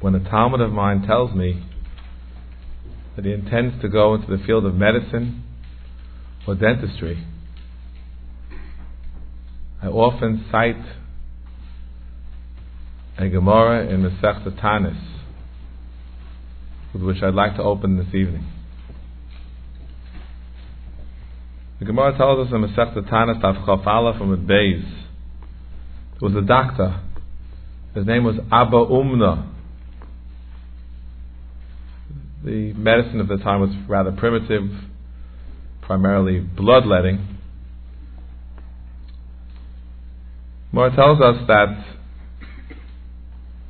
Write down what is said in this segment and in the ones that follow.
when a talmid of mine tells me that he intends to go into the field of medicine or dentistry, I often cite a Gemara in Masechta Tanis, with which I'd like to open this evening. The Gemara tells us in Masechta Tanis, Tav Chaf from the Beis, there was a doctor. His name was Abba Umna. The medicine of the time was rather primitive, primarily bloodletting. Mora tells us that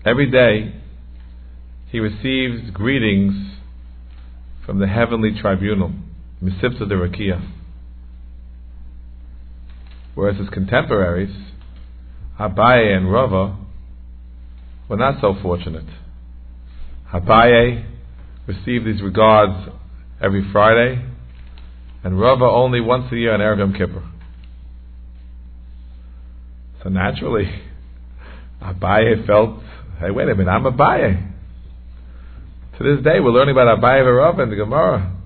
every day he receives greetings from the heavenly tribunal, Misipta de Rakia. Whereas his contemporaries, Abaye and Rava, were not so fortunate. Abaye received these regards every Friday, and Rava only once a year on Erev Yom Kippur. So naturally, Abaye felt, hey, wait a minute, I'm Abaye. To this day, we're learning about Abaye Rav in the Gemara.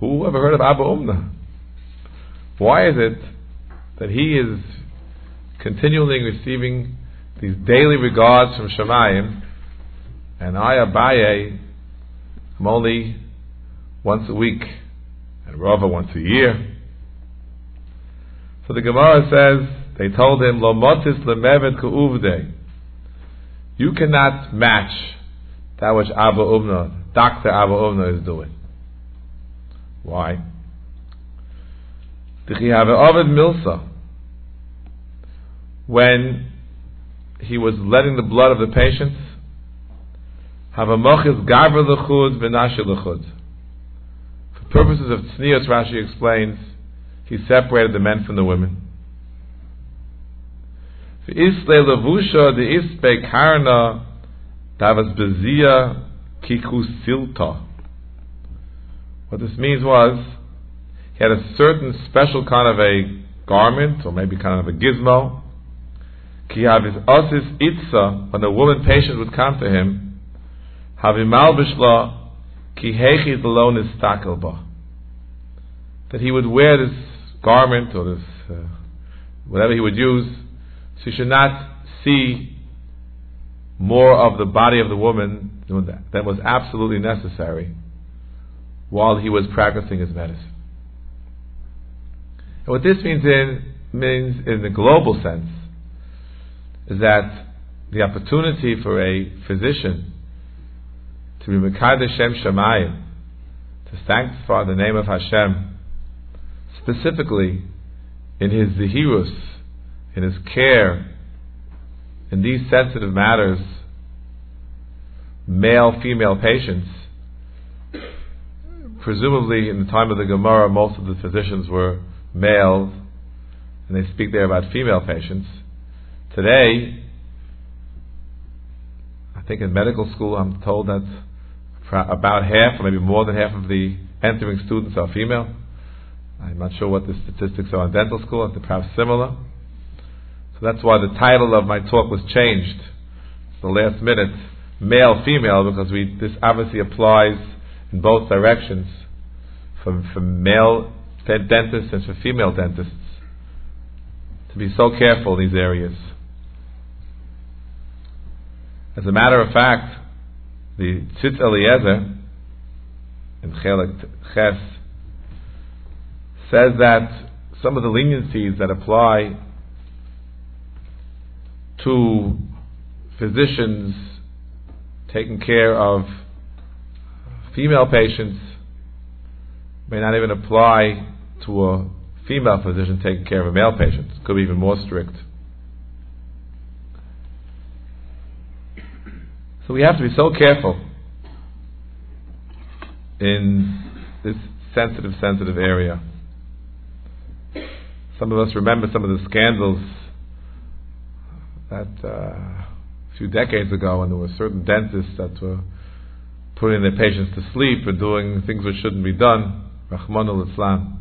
Who ever heard of Abba Umna? Why is it that he is continually receiving these daily regards from Shemayim, and I, Abaye, am only once a week, and Rava once a year. So the Gemara says, they told him, Lo motis lemevet ku'uvde. You cannot match that which Abba Umna, Dr. Abba Umna is doing. Why? Milsa. When he was letting the blood of the patients, have a mochis gavra lechud v'nashi lechud. For purposes of tznius, Rashi explains, he separated the men from the women. Isle levusha de ispe karna davas bezia kikusilta. What this means was he had a certain special kind of a garment, or maybe kind of a gizmo. Ki havis osis itza, when a woman patient would come to him, havimal bishla ki hechi alone is stakelba. That he would wear this garment or this uh, whatever he would use so you should not see more of the body of the woman than was absolutely necessary while he was practicing his medicine. And what this means in means in the global sense is that the opportunity for a physician to be Mekadesh Shem Shemayim, to sanctify the name of Hashem, specifically in his Zihirus, in his care in these sensitive matters, male female patients, presumably in the time of the Gemara, most of the physicians were males, and they speak there about female patients. Today, I think in medical school, I'm told that about half, or maybe more than half of the entering students are female. I'm not sure what the statistics are in dental school, they're perhaps similar. So that's why the title of my talk was changed. the last minute, male, female, because we this obviously applies in both directions, for, for male dentists and for female dentists, to be so careful in these areas. As a matter of fact, the Tzitz Eliezer in Chelik Ches says that some of the leniencies that apply to physicians taking care of female patients may not even apply to a female physician taking care of a male patient. It could be even more strict. So we have to be so careful in this sensitive, sensitive area. Some of us remember some of the scandals that uh, a few decades ago when there were certain dentists that were putting their patients to sleep and doing things which shouldn't be done, Rachmana litzlan.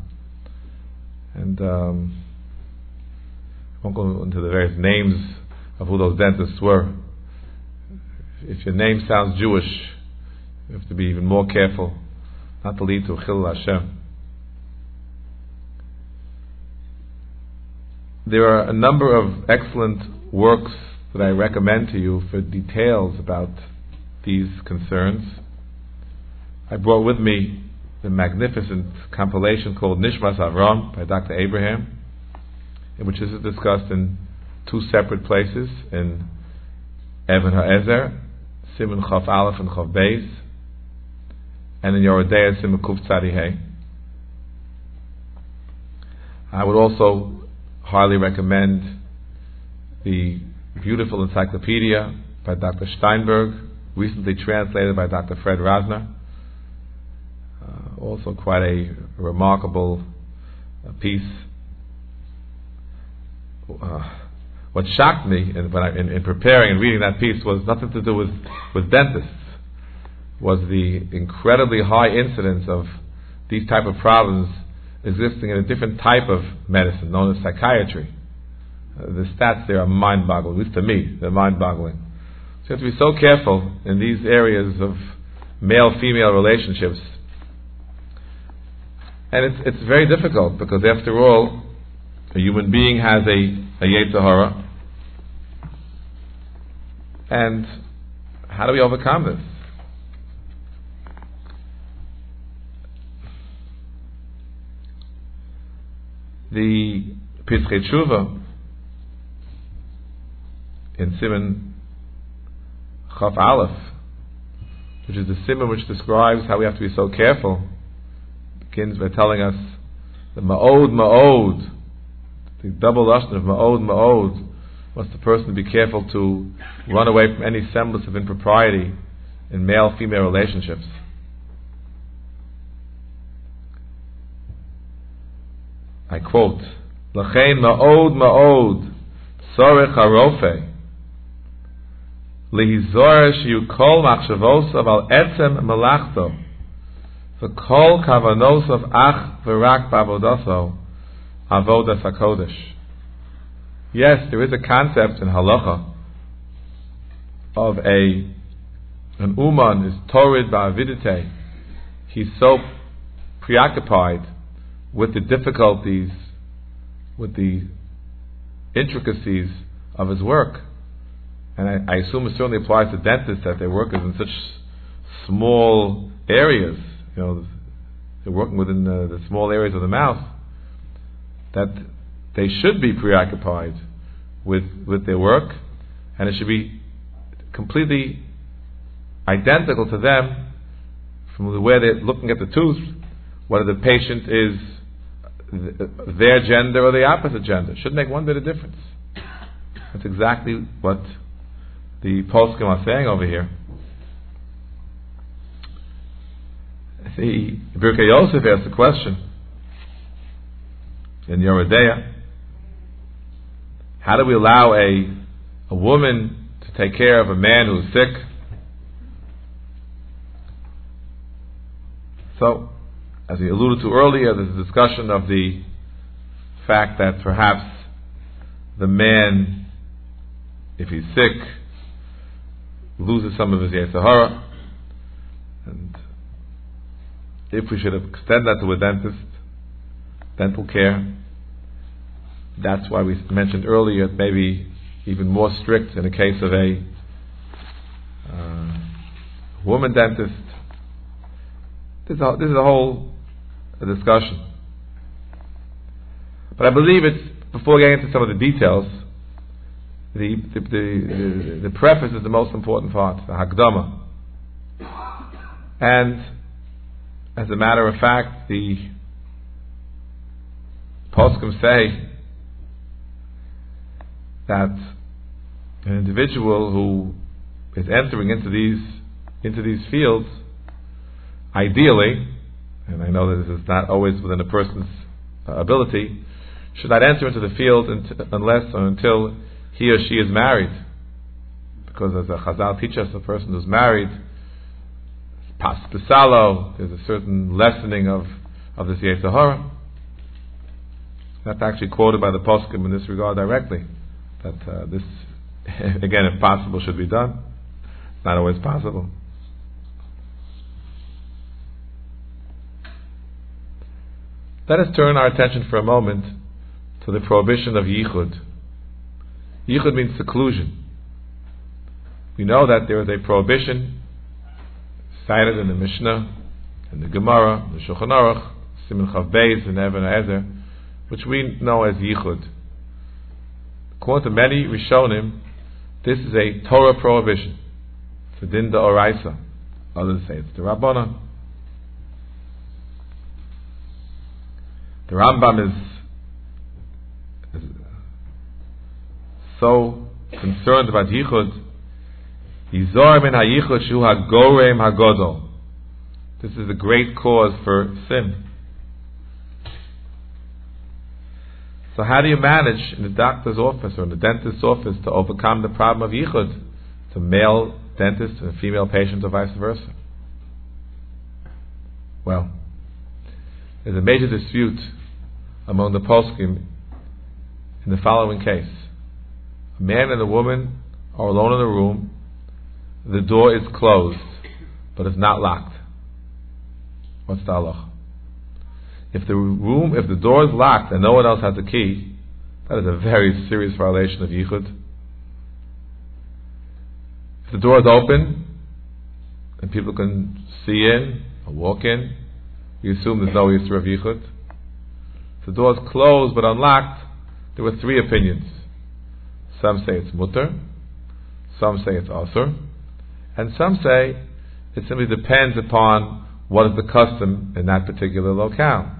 And um, I won't go into the various names of who those dentists were. If your name sounds Jewish, you have to be even more careful not to lead to Chil Hashem. There are a number of excellent works that I recommend to you for details about these concerns. I brought with me the magnificent compilation called Nishmas Avram by Dr. Abraham, which is discussed in two separate places in Evan HaEzer, Simon Chav Aleph and Chav Beis, and in Yoreh De'ah Simon Kuf Tzadi I would also highly recommend the beautiful encyclopedia by Dr. Steinberg, recently translated by Dr. Fred Rosner. Uh, also, quite a remarkable uh, piece. Uh, what shocked me in, I, in, in, preparing and reading that piece was nothing to do with, with dentists, was the incredibly high incidence of these type of problems existing in a different type of medicine known as psychiatry. Uh, the stats there are mind-boggling, at least to me, they're mind-boggling. So you have to be so careful in these areas of male-female relationships. And it's, it's very difficult because after all, a human being has a, a Yetzirah. And how do we overcome this? The Pischei Tshuva in Simon Chaf Aleph, which is the simon which describes how we have to be so careful, begins by telling us the ma'od ma'od, the double lashon of ma'od ma'od, wants the person be careful to run away from any semblance of impropriety in male-female relationships. I quote, L'chein ma'od ma'od, sorech harofe, Lihizor sheyukol machshavosav al etzem melachto. V'kol kavanosav ach v'rak bavodaso avodas hakodesh. Yes, there is a concept in halacha of a an uman is torid ba'avidite. He's so preoccupied with the difficulties, with the intricacies of his work and I, I, assume it certainly applies to dentists that their work is in such small areas. You know, they're working within the, the small areas of the mouth. That they should be preoccupied with with their work, and it should be completely identical to them from the way they're looking at the tooth, whether the patient is their gender or the opposite gender. It shouldn't make one bit of difference. That's exactly what the poskim are saying over here. The Birkei Yosef asked the question in Yoreh De'ah. How do we allow a, a woman to take care of a man who's sick? So, as we alluded to earlier, there's a discussion of the fact that perhaps the man, if he's sick, loses some of his Yetzirah. And if we should extend that to a dentist, dental care, that's why we mentioned earlier maybe even more strict in the case of a uh, woman dentist. This is, a, this is a whole discussion. But I believe it's, before getting into some of the details, the, the, the, the, preface is the most important part, the Hakdama. And as a matter of fact, the Poskim say that an individual who is entering into these into these fields, ideally, and I know that this is not always within a person's uh, ability, should not enter into the field unless or until he or she is married. Because as a Chazal teaches a person who's married, pas pesalo, there's a certain lessening of, of this Yetzirah. That's actually quoted by the Poskim in this regard directly. That uh, this, again, if possible, should be done. not always possible. Let us turn our attention for a moment to the prohibition of yichud. Yichud means seclusion. We know that there is a prohibition cited in the Mishnah, in the Gemara, the Shulchan Aruch, Simon Chav Beis, and Even Ezer, which we know as yichud. According to many Rishonim, this is a Torah prohibition. It's a din oraisa. Others say it's the Rabbana. The Rambam is, is so concerned about yichud. Yizor min hayichud shu hagorem hagodol. This is a great cause for sin. So how do you manage in the doctor's office or in the dentist's office to overcome the problem of yichud? to male dentist and female patient or vice versa? Well, there's a major dispute among the poskim in the following case. A man and a woman are alone in a room. The door is closed, but it's not locked. What's the halach? If the room, if the door is locked and no one else has a key, that is a very serious violation of yichud. If the door is open and people can see in or walk in, you assume there's no Yisra of Yichud. If the door is closed but unlocked, there were three opinions. Some say it's mutter, some say it's asur, and some say it simply depends upon what is the custom in that particular locale.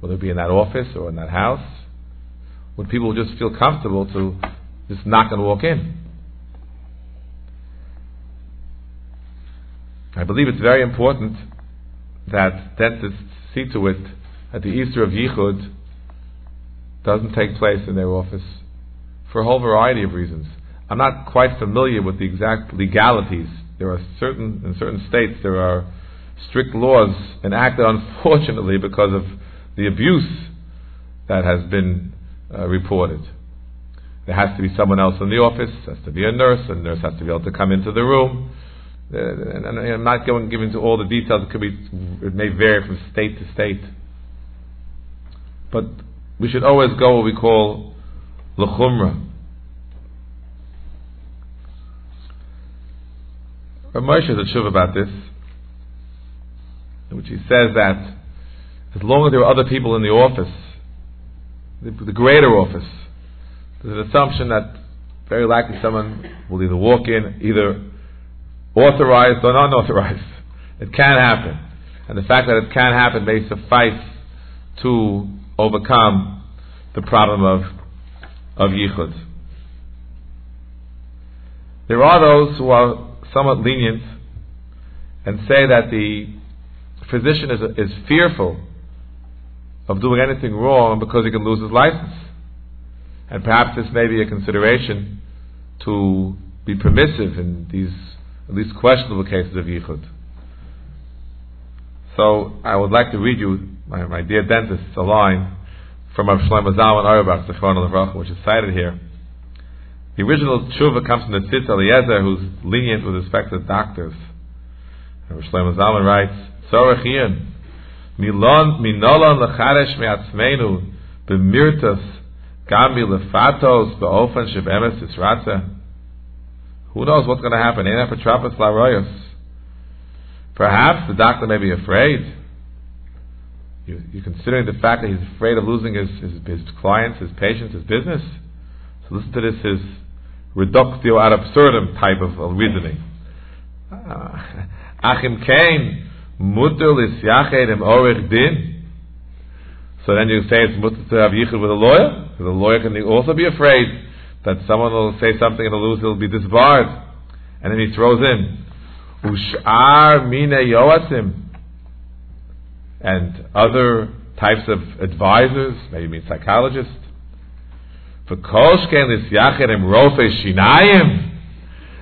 Will it be in that office or in that house? Would people just feel comfortable to just knock and walk in? I believe it's very important that dentists see to it that the Easter of Yichud doesn't take place in their office for a whole variety of reasons. I'm not quite familiar with the exact legalities. There are certain, in certain states, there are strict laws enacted, unfortunately, because of the abuse that has been uh, reported. There has to be someone else in the office, has to be a nurse, a nurse has to be able to come into the room. Uh, and, and, I'm not going to give into all the details. It could be, it may vary from state to state. But we should always go what we call lechumra. Rav Moshe has a tshuva about this, in which he says that as long as there are other people in the office, the, the greater office, there's an assumption that very likely someone will either walk in, either authorized or unauthorized. It can happen. And the fact that it can happen may suffice to overcome the problem of, of yichud. There are those who are somewhat lenient and say that the physician is, is fearful of doing anything wrong because he can lose his license. And perhaps this may be a consideration to be permissive in these at least questionable cases of yichud. So I would like to read you, my, my dear dentist, a line from Rav Shlomo Zalman Auerbach, Zechron which is cited here. The original tshuva comes from the Tzitz Eliezer, who's lenient with respect to doctors. Rav Shlomo Zalman writes, Tzorech Me'atzmeinu, b'mirtas, shebemes who knows what's going to happen? Perhaps the doctor may be afraid. You, are considering the fact that he's afraid of losing his, his, his clients, his patients, his business. So listen to this, his reductio ad absurdum type of, reasoning. Ah, Achim kain mutter lisyached im orich din. So then you say it's mutter to have yichud with a lawyer? Because a lawyer can also be afraid that someone will say something and lose, he'll be disbarred. And then he throws in, Ushar mine yoasim. And other types of advisors, maybe psychologists. For koshken is yachem rofe shinayim.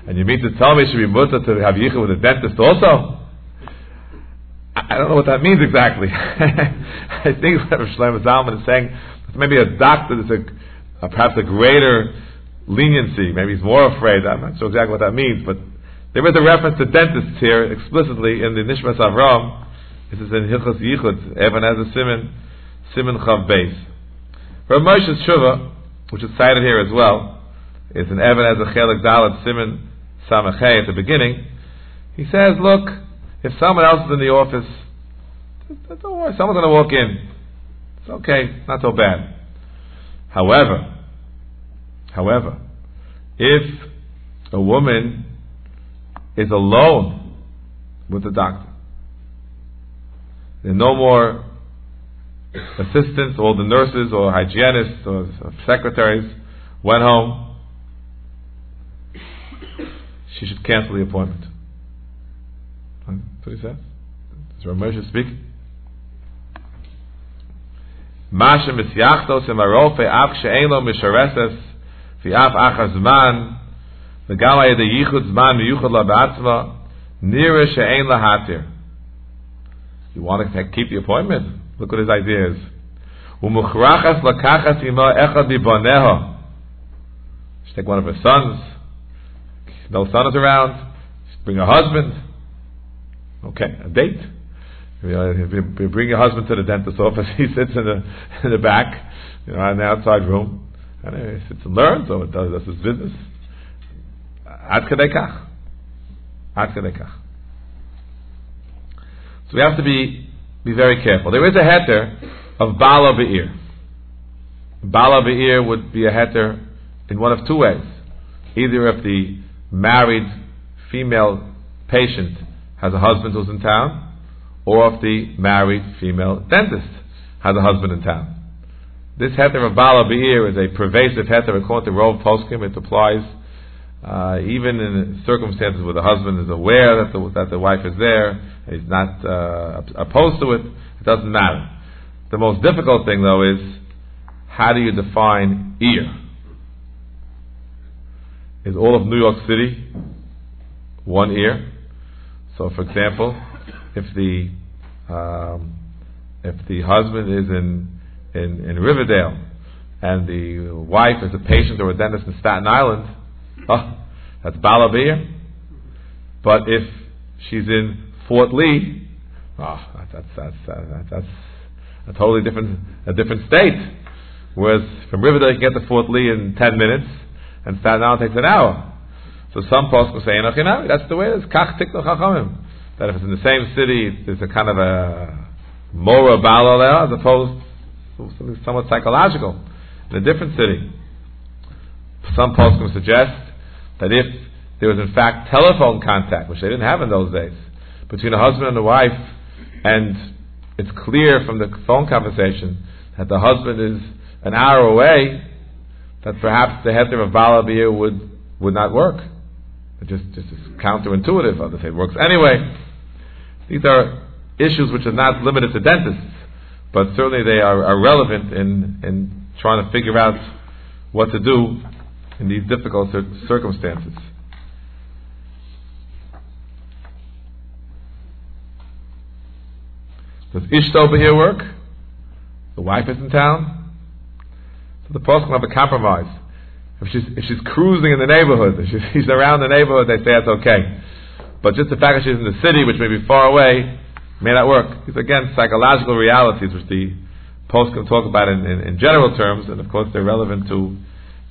And you mean to tell me it should be mutter to have yichud with a dentist also? I don't know what that means exactly. I think what Shlomo Zalman is saying, maybe a doctor is a, a perhaps a greater leniency. Maybe he's more afraid. I'm not sure exactly what that means, but There is a reference to dentists here explicitly in the Nishmas Avram. This is in Hilchas Yichud, Even HaEzer Simon, Simon Chav Beis. Rav Moshe's Shuvah, which is cited here as well, is an Even HaEzer Chelik Dalet Simon Samachay at the beginning. He says, look, if someone else is in the office, don't worry, someone's going to walk in. It's okay, not so bad. However, however, if a woman is alone with the doctor, there are no more assistants, all the nurses or hygienists or secretaries went home, she should cancel the appointment. That's what he says. Is Ramesh speaking? Masha misyachtos im arofe av she'en lo mishareses fi av achar zman וגם על ידי ייחוד זמן מיוחד לה בעצמה נראה שאין לה התיר. You want to keep the appointment? Look what his idea is. ומוכרחס לקחת עמו אחד מבוניה. She take one of her sons. No son is around. Bring her husband. Okay, a date. Uh, you bring your husband to the dentist's office. He sits in the in the back, you know, in the outside room, and he sits and learns or does, does his business. Ad kadei. Ad. So we have to be be very careful. There is a heter of bala be'ir. Bala be'ir would be a heter in one of two ways. Either if the married female patient has a husband who's in town, or if the married female dentist has a husband in town. This heter of bala be'ir is a pervasive heter according to Rove Poskim. It applies uh, even in circumstances where the husband is aware that the, that the wife is there, he's not uh, opposed to it, it doesn't matter. The most difficult thing, though, is how do you define ear? Is all of New York City one ear? So, for example, if the um, if the husband is in, in in Riverdale and the wife is a patient or a dentist in Staten Island, Oh, that's Balabir. But if she's in Fort Lee, oh, that's, that's, that's, that's a totally different, a different state. Whereas from Riverdale you can get to Fort Lee in 10 minutes, and Staten Island takes an hour. So some will say, that's the way it is. Kach tikno chachamim. That if it's in the same city, there's a kind of a mora bala there, as opposed to something somewhat psychological in a different city. Some will suggest that if there was in fact telephone contact, which they didn't have in those days, between a husband and a wife, and it's clear from the phone conversation that the husband is an hour away, that perhaps the heter of Balabir would, would not work. Just, just is counterintuitive. Others say it works anyway. These are issues which are not limited to dentists, but certainly they are, are relevant in, in trying to figure out what to do in these difficult circumstances. Does Ishta over here work? The wife is in town. So the person have a compromise. If she's, if she's cruising in the neighborhood, if she's, around the neighborhood, they say that's okay. But just the fact that she's in the city, which may be far away, may not work. Again psychological realities which the post can talk about in, in, in general terms, and of course they're relevant to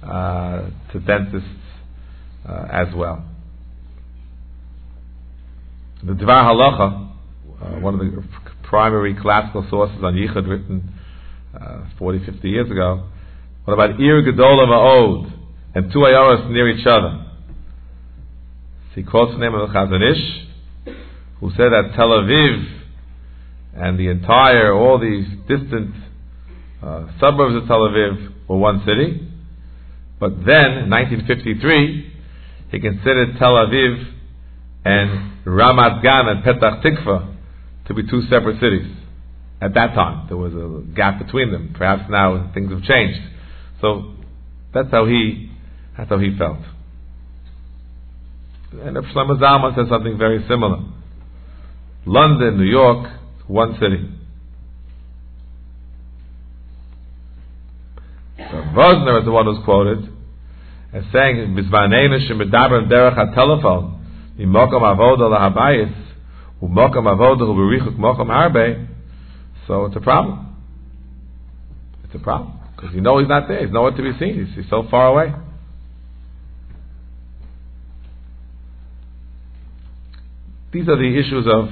uh, to dentists uh, as well. The Dvar Halacha, uh, one of the primary classical sources on Yichud written uh, 40, 50 years ago, what about Ir Gedola Ma'od and two ayoras near each other? So he quotes the name of the Chazon Ish, who said that Tel Aviv and the entire, all these distant uh, suburbs of Tel Aviv were one city. But then, in 1953, he considered Tel Aviv and Ramat Gan and Petach Tikva to be two separate cities. At that time, there was a gap between them. Perhaps now things have changed. So that's how he, that's how he felt. And Shlomo Zalman says something very similar. London, New York, one city. So Rosner is the one who's quoted as saying, "Bizvanenu shemidaber derech telephone." imokam avoda lahabayis, umokam avoda uberichuk mokam arbe, so it's a problem. It's a problem. Because you know he's not there. He's nowhere to be seen. He's, he's so far away. These are the issues of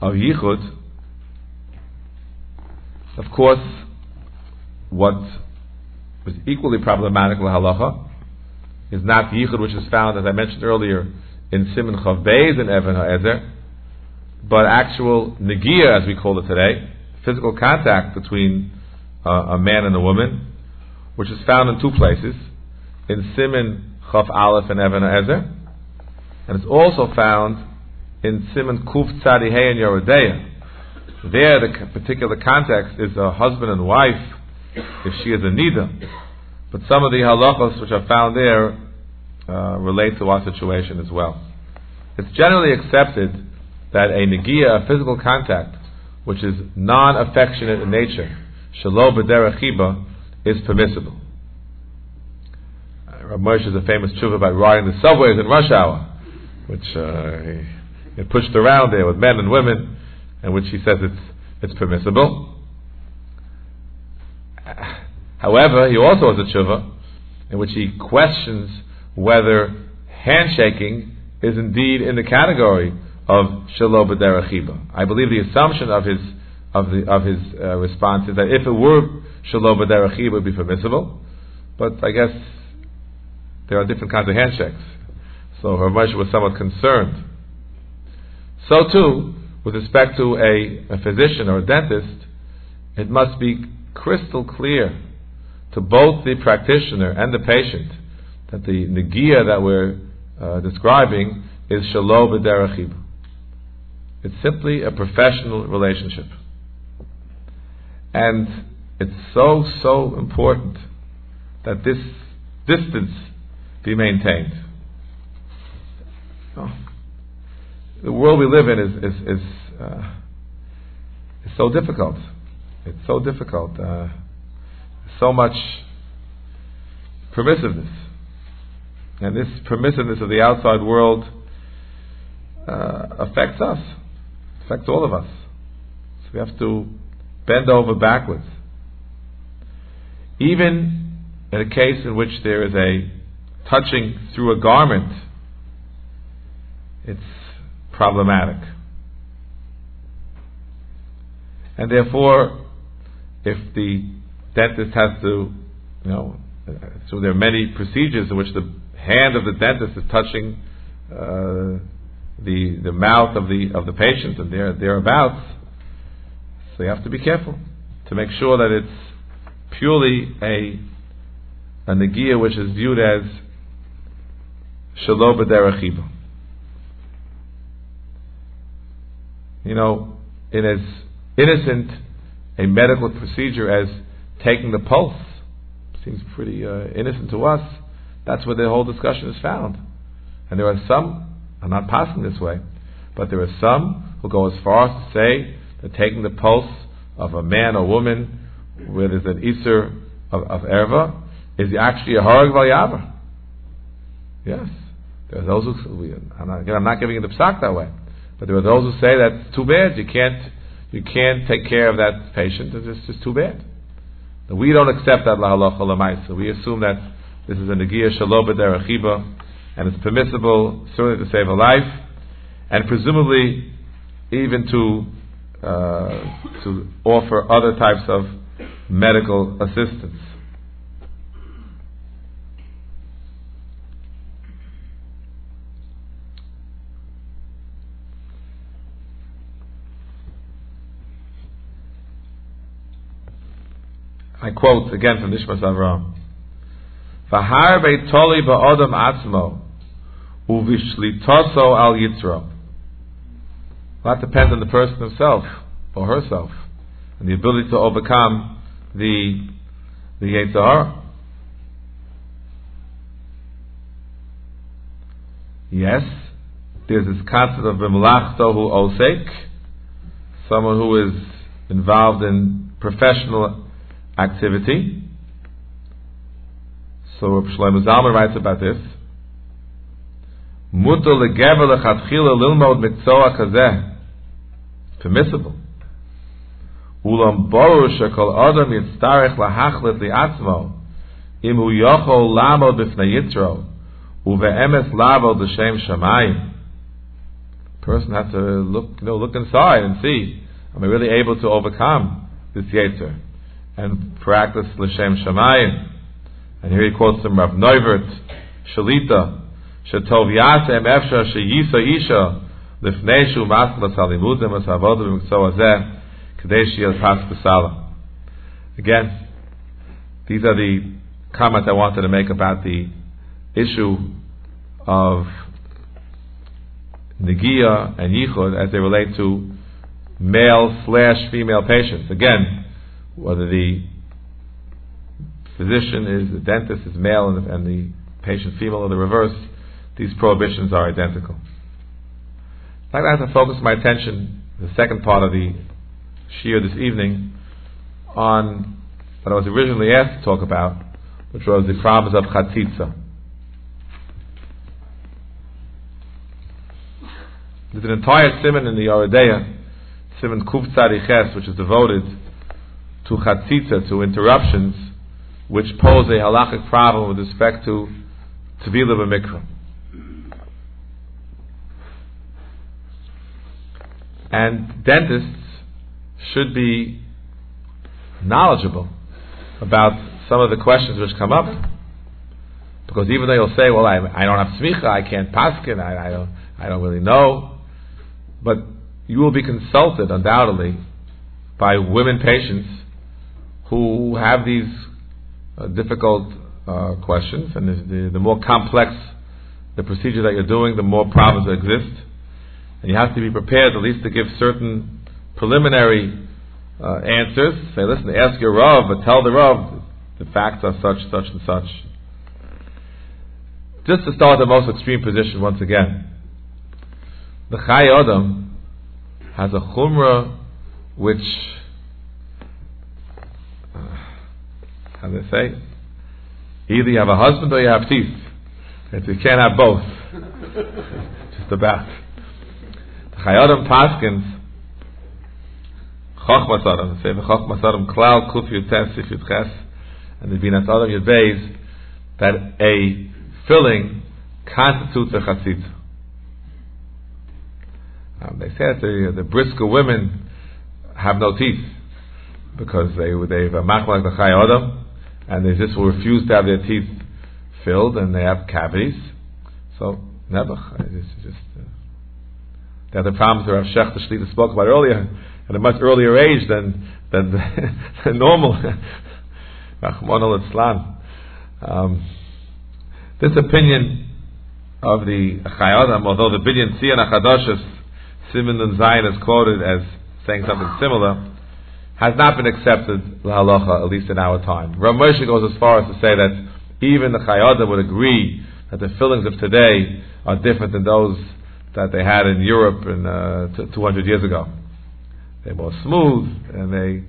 of yichud. Of course, what was equally problematic with halacha is not yichud which is found, as I mentioned earlier, in Simon Chav Beis and Evan Ha'ezer, but actual negia, as we call it today, physical contact between uh, a man and a woman, which is found in two places, in Simon Chav Aleph and Evan Ezer, and it's also found in Simon Kuf Tzadi Hey and Yoreh De'ah. There, the particular context is a husband and wife, if she is a nida. But some of the halachos which are found there uh, relate to our situation as well. It's generally accepted that a negia, a physical contact, which is non-affectionate in nature, shalom b'derechiba, is permissible. Uh, Rav Moshe is a famous tshuva about riding the subways in rush hour, which uh, he, he pushed around there with men and women, and which he says it's it's permissible. However, he also has a tshuva in which he questions whether handshaking is indeed in the category of shalom b'derechiba. I believe the assumption of his of the of his uh, response is that if it were shalom b'derechiba, it would be permissible. But I guess there are different kinds of handshakes. So Rav Moshe was somewhat concerned. So too, with respect to a, a physician or a dentist, it must be crystal clear to both the practitioner and the patient that the negia that we're uh, describing is shalom b'derechiba. It's simply a professional relationship. And it's so, so important that this distance be maintained. Oh. The world we live in is, is, is, uh, is so difficult. It's so difficult. Uh, so much permissiveness. And this permissiveness of the outside world uh, affects us affects all of us. So we have to bend over backwards. Even in a case in which there is a touching through a garment, it's problematic. And therefore, if the dentist has to, you know, so there are many procedures in which the hand of the dentist is touching uh, the, the mouth of the, of the patient and their, thereabouts. So you have to be careful to make sure that it's purely a, a negia which is viewed as shalom b'derechiba. You know, in as innocent a medical procedure as taking the pulse seems pretty uh, innocent to us. That's where the whole discussion is found. And there are some I'm not passing this way. But there are some who go as far as to say that taking the pulse of a man or woman where there's an Isser of, of Erva is actually a Harag Valyava. Yes. There are those who, I'm not, again, I'm not giving it the psak that way. But there are those who say that's too bad. You can't, you can't take care of that patient. It's just too bad. We don't accept that lahalacha So We assume that this is a negia shalom b'derechiba and it's permissible certainly to save a life, and presumably even to uh, to offer other types of medical assistance. I quote again from Nishmas Avram. V'har toli ba'odam atzmo Uvishlitoso al Yitzro. That depends on the person himself or herself and the ability to overcome the the Yitzhar. Yes, there's this concept of b'melach tohu osek, someone who is involved in professional activity. So Shlomo Zalman writes about this. mutter legever lechatchila lilmod mikzoa kazeh. Permissible. Ulam boru shekol adam yitztarech lahachlet liatzmo im hu yochol lamod b'fnei yitro uve'emes lavod l'shem shamayim. Person has to look, you know, look inside and see, am I really able to overcome this yetzer and practice l'shem shamayim. And here he quotes from Rav Neuwirth, Shalita, Shetov Yasem Efsha Sheyisa Isha Lifnei Shu Maslas Halimudim As Havodim Mikso Azeh Again, these are the comments I wanted to make about the issue of Nagia and Yichud as they relate to male slash female patients. Again, whether the physician is, the dentist is male and the, and the patient female or the reverse, these prohibitions are identical. In fact, I'd like to focus my attention, the second part of the shiur this evening, on what I was originally asked to talk about, which was the problems of Chatzitza. There's an entire simon in the Yoreh De'ah, simon Kuf Tzadiches, which is devoted to Chatzitza, to interruptions, which pose a halachic problem with respect to Tvila B'Mikveh. And dentists should be knowledgeable about some of the questions which come up. Because even though you'll say, well, I, I don't have smicha, I can't paskin, I, I, don't, I don't really know. But you will be consulted, undoubtedly, by women patients who have these uh, difficult uh, questions. And the, the more complex the procedure that you're doing, the more problems that exist. And you have to be prepared at least to give certain preliminary uh, answers. Say, listen, ask your Rav, but tell the Rav the facts are such, such, and such. Just to start the most extreme position once again. The Chai Adam has a chumrah which, uh, how they say? Either you have a husband or you have teeth. And you can't have both. Just about. The Chayadim Paskins, Chochmas say Chochmas Adam, Klal Kuf Yutes Sif Yutches, and the Binas Adam Yudbeis, that a filling constitutes a chatzit. Um, they said the, the brisker women have no teeth because they they have a like the Chayodam, and they just refuse to have their teeth filled, and they have cavities. So never, it's just. Uh, they have the problems that Rav Shechter Shlita spoke about earlier at a much earlier age than than, normal. Rahman al um, this opinion of the Chayyadam, although the Binyan Tzion HaChadoshis, Simon and Zion is quoted as saying something similar, has not been accepted halacha, at least in our time. Rav Moshe goes as far as to say that even the Chayyadam would agree that the fillings of today are different than those that they had in Europe in, uh, 200 years ago. They're more smooth, and they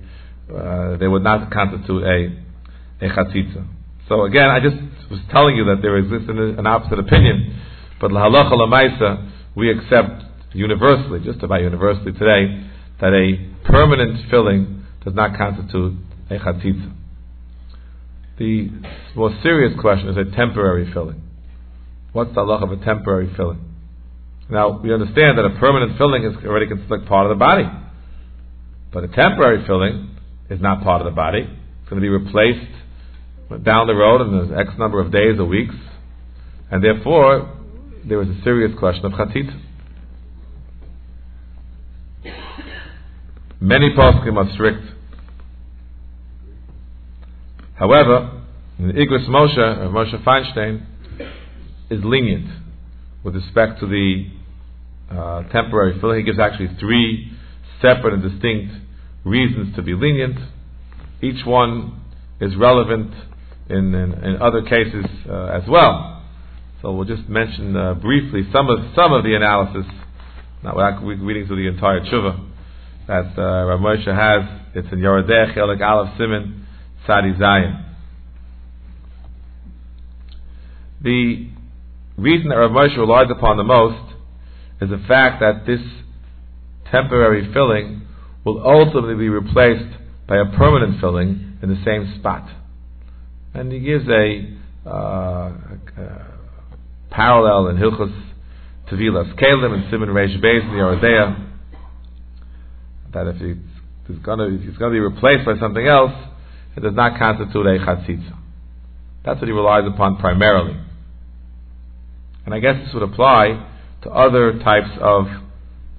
uh, they would not constitute a a chatzitza. So again, I just was telling you that there exists an, an opposite opinion, but lahalacha lamaisa we accept universally, just about universally today, that a permanent filling does not constitute a chatzitza. The more serious question is a temporary filling. What's the halach of a temporary filling? Now, we understand that a permanent filling is already considered part of the body. But a temporary filling is not part of the body. It's going to be replaced down the road in X number of days or weeks. And therefore, there is a serious question of chatit. Many poskim are strict. However, the Igros Moshe, Moshe Feinstein, is lenient with respect to the uh, temporary filling. He gives actually three separate and distinct reasons to be lenient. Each one is relevant in, in, in other cases uh, as well. So we'll just mention uh, briefly some of some of the analysis, not without reading through the entire tshuva that uh, Rav Moshe has. It's in Yoredech, Elik Aleph Simon, Sadi Zayin. The reason that Rav Moshe relies upon the most is the fact that this temporary filling will ultimately be replaced by a permanent filling in the same spot. And he gives a, uh, a parallel in Hilchus Tevilas Kalim and Simon Reish Beis in the Yoreh De'ah that if it's if it's going to be replaced by something else, it does not constitute a chatzitza. That's what he relies upon primarily. And I guess this would apply to other types of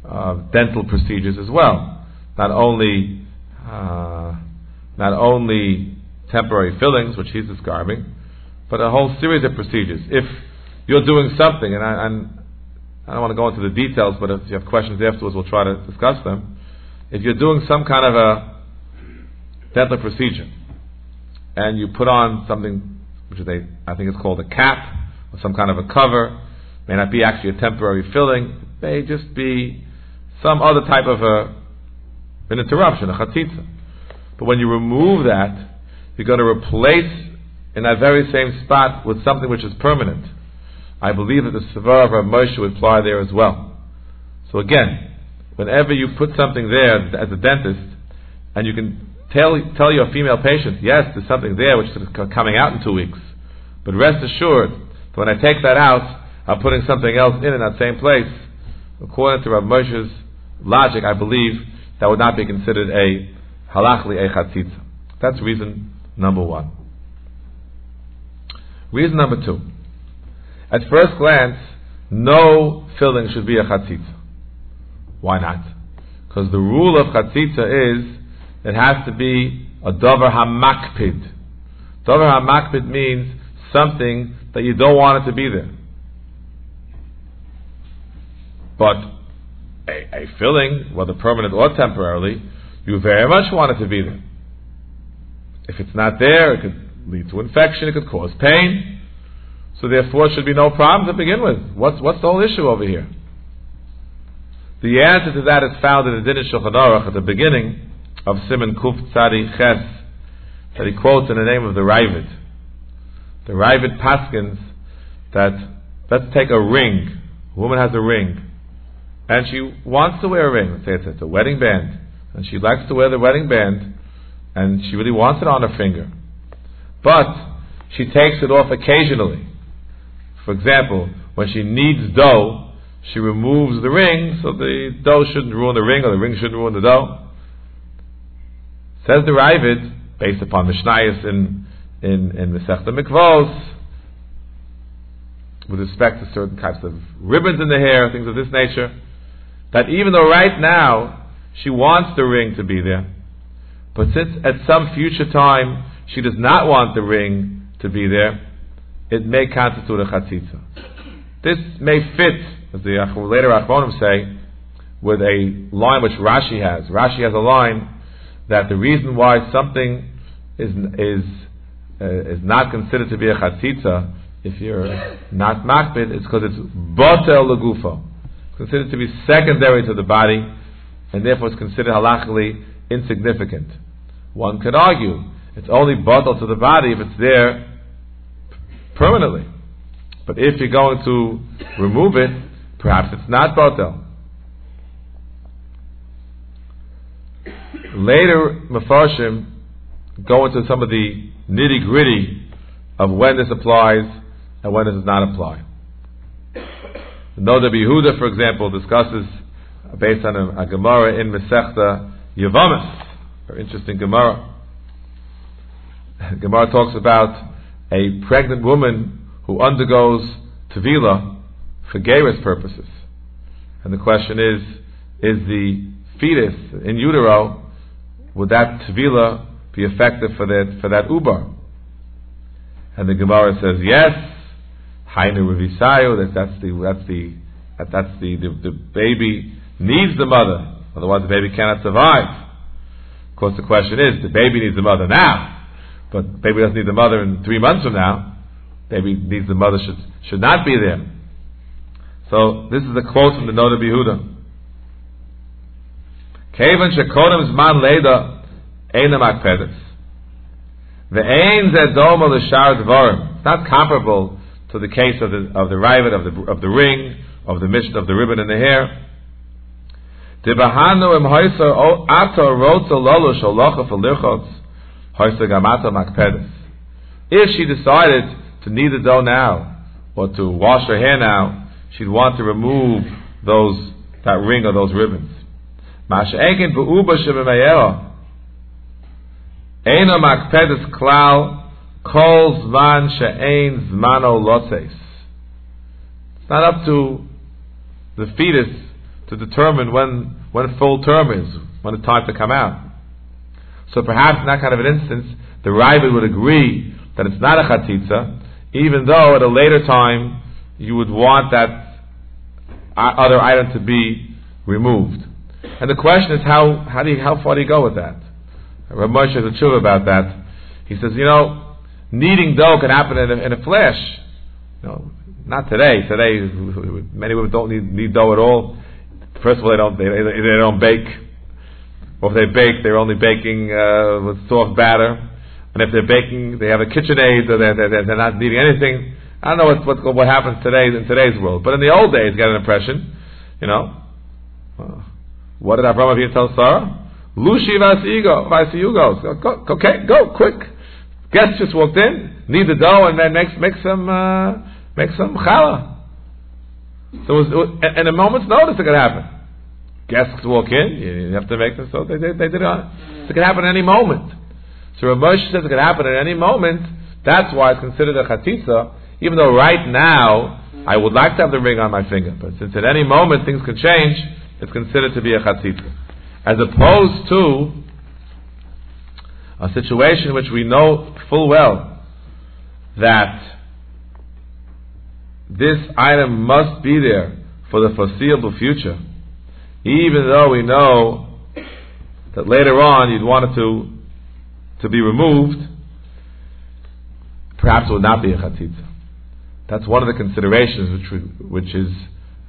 uh, dental procedures as well. Not only uh, not only temporary fillings, which he's describing, but a whole series of procedures. If you're doing something, and I, and I don't want to go into the details, but if you have questions afterwards, we'll try to discuss them. If you're doing some kind of a dental procedure, and you put on something which a, I think it's called a cap, or some kind of a cover, may not be actually a temporary filling, may just be some other type of a, an interruption, a chatzitza. But when you remove that, you're going to replace in that very same spot with something which is permanent. I believe that the Savar of Rav Moshe would apply there as well. So again, whenever you put something there as a dentist, and you can tell, tell your female patient, yes, there's something there which is coming out in two weeks, but rest assured that when I take that out, I'm putting something else in in that same place. According to Rav Moshe's logic, I believe that would not be considered a halachli a chatzitza. That's reason number one. Reason number two. At first glance, no filling should be a chatzitza. Why not? Because the rule of chatzitza is it has to be a davar hamakpid. Davar hamakpid means something that you don't want it to be there. But a, a filling, whether permanent or temporarily, you very much want it to be there. If it's not there, it could lead to infection, it could cause pain. So therefore, it should be no problem to begin with. What's, what's the whole issue over here? The answer to that is found in the Din Shulchan Aruch at the beginning of Siman Kuf Tzadi Ches that he quotes in the name of the Raavad. The Raavad Paskins that let's take a ring. A woman has a ring, and she wants to wear a ring. Let's say it's, it's a wedding band, and she likes to wear the wedding band, and she really wants it on her finger, but she takes it off occasionally. For example, when she kneads dough, she removes the ring so the dough shouldn't ruin the ring or the ring shouldn't ruin the dough. Says the Raavad, based upon Mishnayos in in in Masechta Mikvos, with respect to certain types of ribbons in the hair, things of this nature, that even though right now she wants the ring to be there, but since at some future time she does not want the ring to be there, it may constitute a chatzitza. This may fit, as the later Achronim say, with a line which Rashi has. Rashi has a line that the reason why something is is uh, is not considered to be a chatzitza if you're not makbid, it's because it's botel legufo. Considered to be secondary to the body, and therefore it's considered halachically insignificant. One could argue it's only botel to the body if it's there permanently. But if you're going to remove it, perhaps it's not botel. Later, Mefarshim go into some of the nitty gritty of when this applies and when this does not apply. Noda Yehuda, for example, discusses based on a, a Gemara in Masechta Yavamis, very interesting Gemara. Gemara talks about a pregnant woman who undergoes Tevila for geirus purposes. And the question is, is the fetus in utero, would that Tevila be effective for that, for that Ubar? And the Gemara says, yes, Hainu Revisayo, that, that's the, that's the, that, that's the, the, the baby needs the mother, otherwise the baby cannot survive. Of course the question is, the baby needs the mother now, but the baby doesn't need the mother in three months from now. Baby needs the mother should, should not be there. So this is a quote from the Noda Behuda. Kevan shekodem zman leda einam akpedes. Ve'ein zedoma l'shar dvarim. It's not comparable to the case of the of the rivet of the of the ring of the mission of the ribbon in the hair. Dibahanu im hoyser ato rotza lolo shalocha felichotz hoyser gamata makpedes. If she decided to knead the dough now or to wash her hair now, she'd want to remove those that ring or those ribbons. Masha egen be'uba shebemayera. Eino makpedes klal kol zman she'ein zmano lotes. It's not up to the fetus to determine when, when full term is, when it's time to come out. So perhaps in that kind of an instance, the Raavad would agree that it's not a chatzitza, even though at a later time you would want that other item to be removed. And the question is how, how, do you, how far do you go with that? Rav Moshe has a tshuva about that. He says, you know, kneading dough can happen in a, in a flash. You know, not today. Today, many women don't need, need dough at all. First of all, they don't they, they don't bake, or if they bake, they're only baking uh, with soft batter. And if they're baking, they have a KitchenAid, or they're, they're, they're not needing anything. I don't know what, what, what happens today in today's world, but in the old days, got an impression, you know. What did Abraham Avinu tell Sarah? Lushi vasigo, vasiyugos. Go, okay, go quick. Guest just walked in, need the dough, and then make make some uh, make some challah. So it was, it was, in a moment's notice it could happen. Guests walk in, you have to make them. So they, they, they did it. It could happen at any moment. So Rav Moshe says it could happen at any moment. That's why it's considered a chatitza, even though right now I would like to have the ring on my finger. But since at any moment things can change, it's considered to be a chatitza. As opposed to a situation which we know full well that this item must be there for the foreseeable future, even though we know that later on you'd want it to to be removed, perhaps it would not be a chatzitza. That's one of the considerations which, which is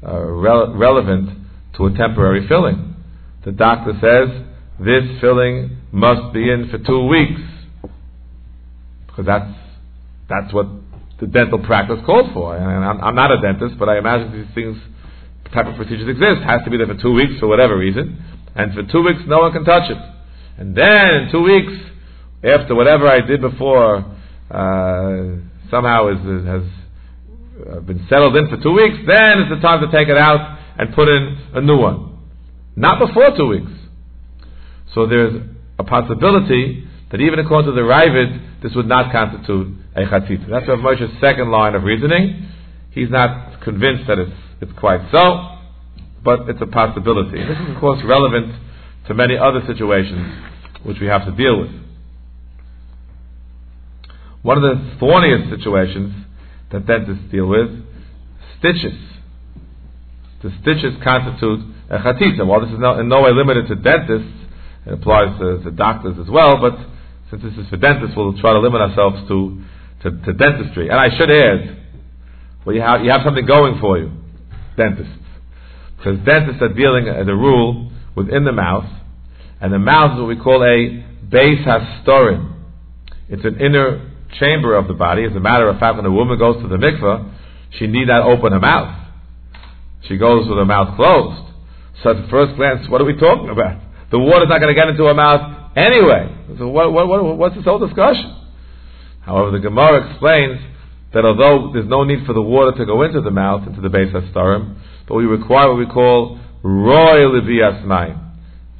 uh, re- relevant to a temporary filling. The doctor says this filling must be in for two weeks because that's that's what the dental practice calls for. And I'm, I'm not a dentist, but I imagine these things, type of procedures exist. Has to be there for two weeks for whatever reason, and for two weeks no one can touch it. And then in two weeks, after whatever I did before uh, somehow is, is, has uh, been settled in for two weeks, then it's the time to take it out and put in a new one. Not before two weeks. So there's a possibility that even according to the Raavad, this would not constitute a chatzitza. That's Rav Moshe's second line of reasoning. He's not convinced that it's, it's quite so, but it's a possibility. This is, of course, relevant to many other situations which we have to deal with. One of the thorniest situations that dentists deal with, stitches. The stitches constitute a chatzitza. While this is no, in no way limited to dentists, it applies to, to doctors as well, but since this is for dentists, we'll try to limit ourselves to to, to dentistry. And I should add, well, you have, you have something going for you, dentists. Because dentists are dealing, uh, as a rule, within the mouth, and the mouth is what we call a beis hastarim. It's an inner chamber of the body. As a matter of fact, when a woman goes to the mikveh, she need not open her mouth. She goes with her mouth closed. So at first glance, what are we talking about? The water's not going to get into her mouth anyway. So what, what, what, what's this whole discussion? However, the Gemara explains that although there's no need for the water to go into the mouth, into the beis hastarim, but we require what we call royal mayim.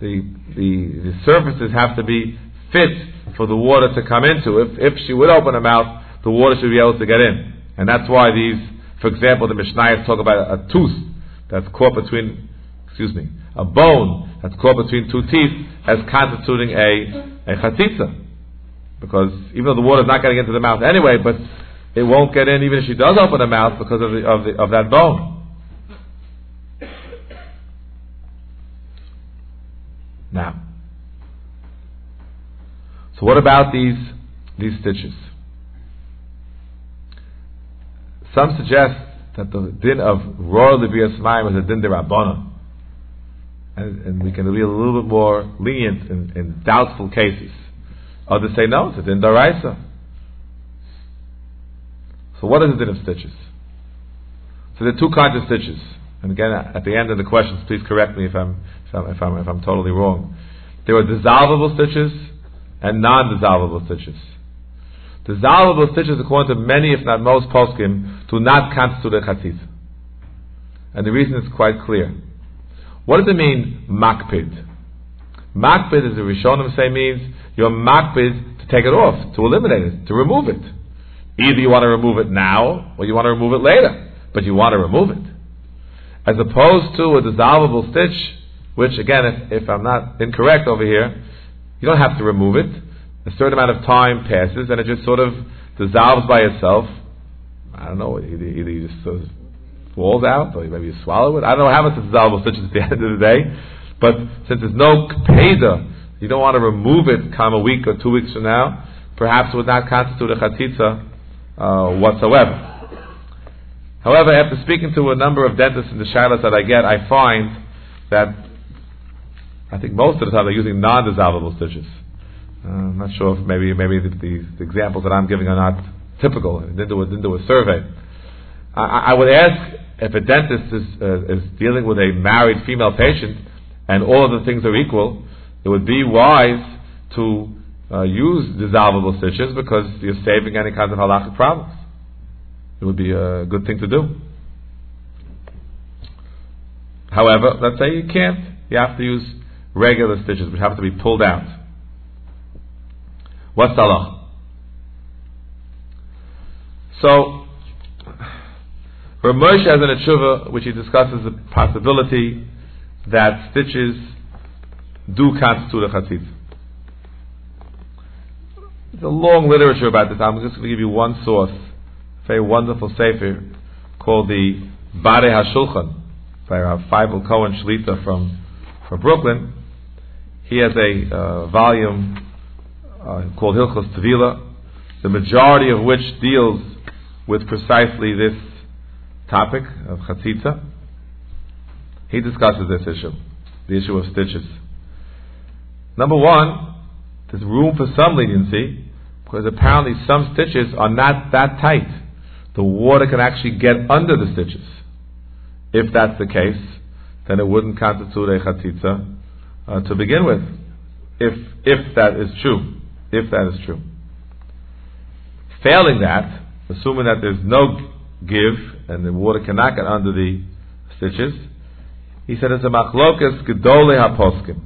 The, the, the surfaces have to be fit for the water to come into. If, if she would open her mouth, the water should be able to get in. And that's why these, for example, the Mishnayos talk about a, a tooth that's caught between, excuse me, a bone that's caught between two teeth as constituting a, a chatzitza. Because even though the water is not getting into the mouth anyway, but it won't get in even if she does open her mouth because of, the, of, the, of that bone. Now, so what about these these stitches? Some suggest that the din of royal libiyas mayim is a din derabbanon, and, and we can be a little bit more lenient in, in doubtful cases. Others say no, it's a din daraisa. So what is the din of stitches? So there are two kinds of stitches. And again, at the end of the questions, please correct me if I'm, if I'm, if I'm, if I'm totally wrong. There are dissolvable stitches and non-dissolvable stitches. Dissolvable stitches, according to many, if not most poskim, do not constitute a chatzitza. And the reason is quite clear. What does it mean, makpid? Makpid, as the Rishonim say, means you're makpid to take it off, to eliminate it, to remove it. Either you want to remove it now, or you want to remove it later, but you want to remove it. As opposed to a dissolvable stitch, which again, if, if I'm not incorrect over here, you don't have to remove it. A certain amount of time passes, and it just sort of dissolves by itself. I don't know, either, either you just sort of falls out, or maybe you swallow it. I don't know how much it's dissolvable stitches at the end of the day. But since there's no peda, you don't want to remove it come a week or two weeks from now, perhaps it would not constitute a chatzitza uh, whatsoever. However, after speaking to a number of dentists in the shilas that I get, I find that I think most of the time they're using non-dissolvable stitches. Uh, I'm not sure if maybe maybe the, the, the, examples that I'm giving are not typical. I didn't do a, didn't do a survey. I, I would ask if a dentist is, uh, is dealing with a married female patient and all of the things are equal, it would be wise to uh, use dissolvable stitches because you're saving any kinds of halachic problems. It would be a good thing to do. However, let's say you can't. You have to use regular stitches, which have to be pulled out. Halach? So, Moshe has an tshuva which he discusses the possibility that stitches do constitute a chatzitz. There's a long literature about this. I'm just going to give you one source, a very wonderful sefer called the Badei HaShulchan by Rav Feivel Cohen Shlita from, from Brooklyn. He has a uh, volume uh, called Hilchos Tevila, the majority of which deals with precisely this topic of chatzitza. He discusses this issue, the issue of stitches. Number one, there's room for some leniency because apparently some stitches are not that tight. The water can actually get under the stitches. If that's the case, then it wouldn't constitute a chatzitza uh, to begin with. If if that is true, if that is true. Failing that, assuming that there's no give and the water cannot get under the stitches, he said it's a machlokas gedole haposkim.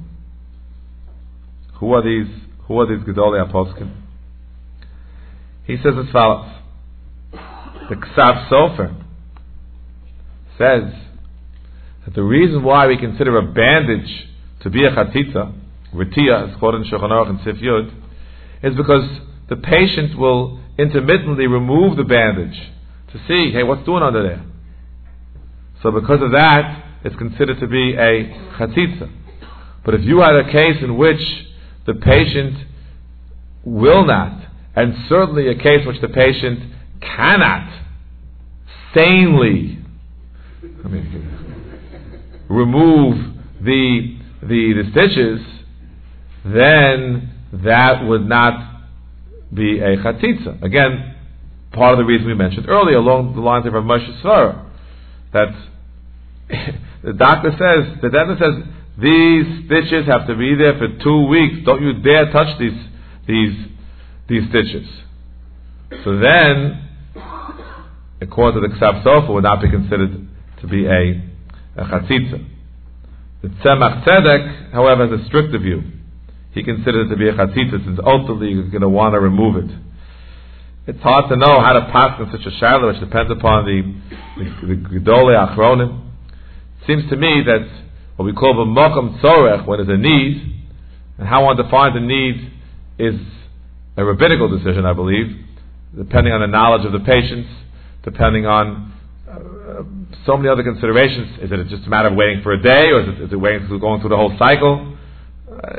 Who are these? Who are these gedole haposkim? He says as follows: The Ksav Sofer says that the reason why we consider a bandage to be a chatitza, ritia, as quoted in Shulchan Aruch and Sif Yud, is because the patient will intermittently remove the bandage to see, hey, what's doing under there? So because of that, it's considered to be a chatitza. But if you had a case in which the patient will not, and certainly a case in which the patient cannot sanely I mean, remove the, the, the stitches, then that would not be a chatitza. Again, part of the reason we mentioned earlier, along the lines of Rav Moshe Svara, that the doctor says, the dentist says, these stitches have to be there for two weeks. Don't you dare touch these these these stitches. So then, according to the Ksav Sofer, would not be considered to be a, a chatzitza. The Tzemach Tzedek, however, has a stricter view. He considers it to be a chatzitza since ultimately you're going to want to remove it. It's hard to know how to pass in such a shiloh, which depends upon the the, the Gedole Achronim. It seems to me that what we call the Mokum Tzorech, when there's a need, and how one defines a need is a rabbinical decision, I believe, depending on the knowledge of the patients, depending on uh, so many other considerations. Is it just a matter of waiting for a day, or is it, is it waiting through, going through the whole cycle? Uh,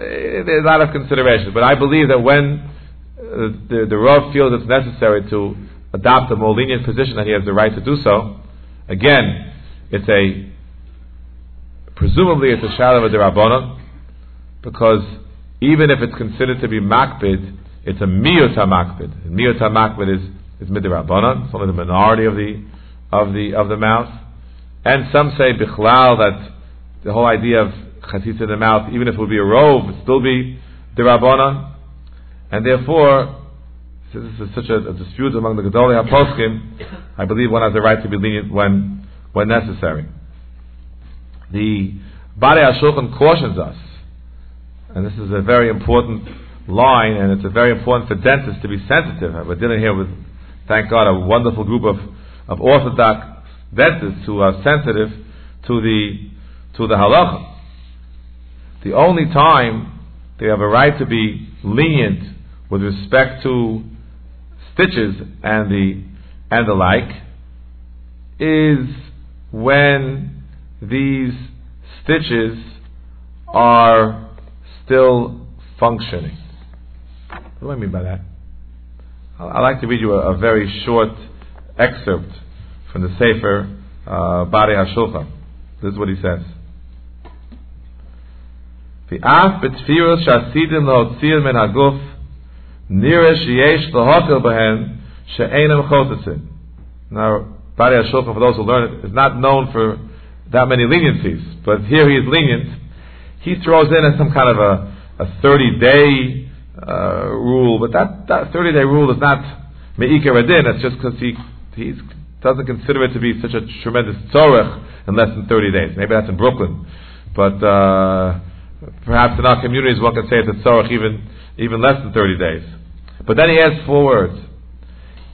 there's a lot of considerations, but I believe that when the, the Rav feels it's necessary to adopt a more lenient position that he has the right to do so, again, it's a presumably it's a shadow of a derabbanon, because even if it's considered to be makbid, it's a miyut makbid. Miyut makbid is is midirabbanan. It's only the minority of the of the of the mouth. And some say bichlal that the whole idea of chatzitza in the mouth, even if it would be a rov, it still be dirabbanan. And therefore, since this is such a, a dispute among the Gedolei HaPoskim, I believe one has the right to be lenient when when necessary. The Badei HaShulchan cautions us, and this is a very important line, and it's a very important for dentists to be sensitive. We're dealing here with, thank God, a wonderful group of, of Orthodox dentists who are sensitive to the to the halacha. The only time they have a right to be lenient with respect to stitches and the and the like is when these stitches are still functioning. What do I mean by that? I'd like to read you a, a very short excerpt from the Sefer uh, Badei HaShulchan. This is what he says. ואף בתפירות שעשיתם להוציא מן הגוף, נראה שיש להוטל בהן שאינם חוצצים. Now, Badei HaShulchan, for those who learn it, is not known for that many leniencies, but here he is lenient. He throws in some kind of a, a 30 day uh, rule, but that, that 30 day rule is not Me'ikar Adin, it's just because he he's, doesn't consider it to be such a tremendous tzorech in less than 30 days. Maybe that's in Brooklyn. But, uh, perhaps in our communities one can say it's a tzorech even, even less than 30 days. But then he adds four words.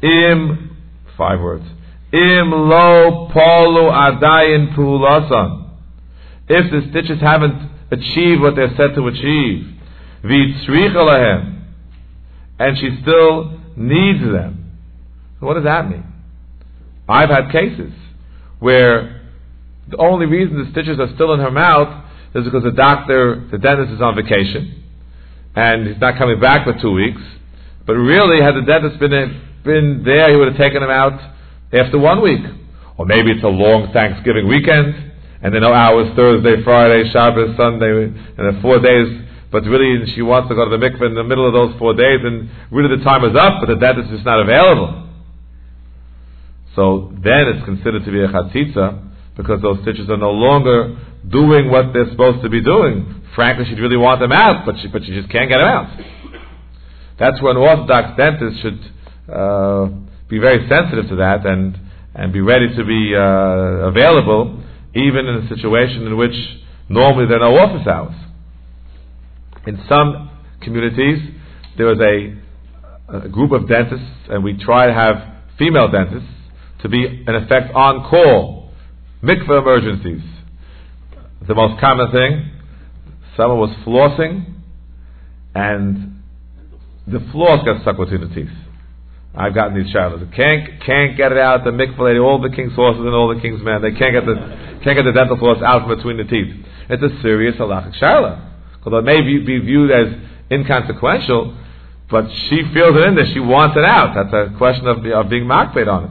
Im, five words. Im lo polu adayin pu'ulasan. If the stitches haven't achieved what they're said to achieve, v'tzricha and she still needs them. What does that mean? I've had cases where the only reason the stitches are still in her mouth is because the doctor, the dentist is on vacation, and he's not coming back for two weeks. But really, had the dentist been been there, he would have taken them out after one week. Or maybe it's a long Thanksgiving weekend, and there are no hours Thursday, Friday, Shabbos, Sunday, and then four days. But really, she wants to go to the mikveh in the middle of those four days, and really the time is up, but the dentist is not available. So then it's considered to be a chatzitza, because those stitches are no longer doing what they're supposed to be doing. Frankly, she'd really want them out, but she, but she just can't get them out. That's when Orthodox dentist should uh, be very sensitive to that and, and be ready to be uh, available, even in a situation in which normally there are no office hours. In some communities, there is a, a group of dentists, and we try to have female dentists to be, in effect, on call. Mikveh emergencies the most common thing. Someone was flossing, and the floss got stuck between the teeth. I've gotten these showers. Can't can't get it out. The mikvah lady, all the king's horses and all the king's men, they can't get the can't get the dental floss out from between the teeth. It's a serious halachic shaila. Although it may be, be viewed as inconsequential, but she feels it in there. She wants it out. That's a question of, of being makbet on it.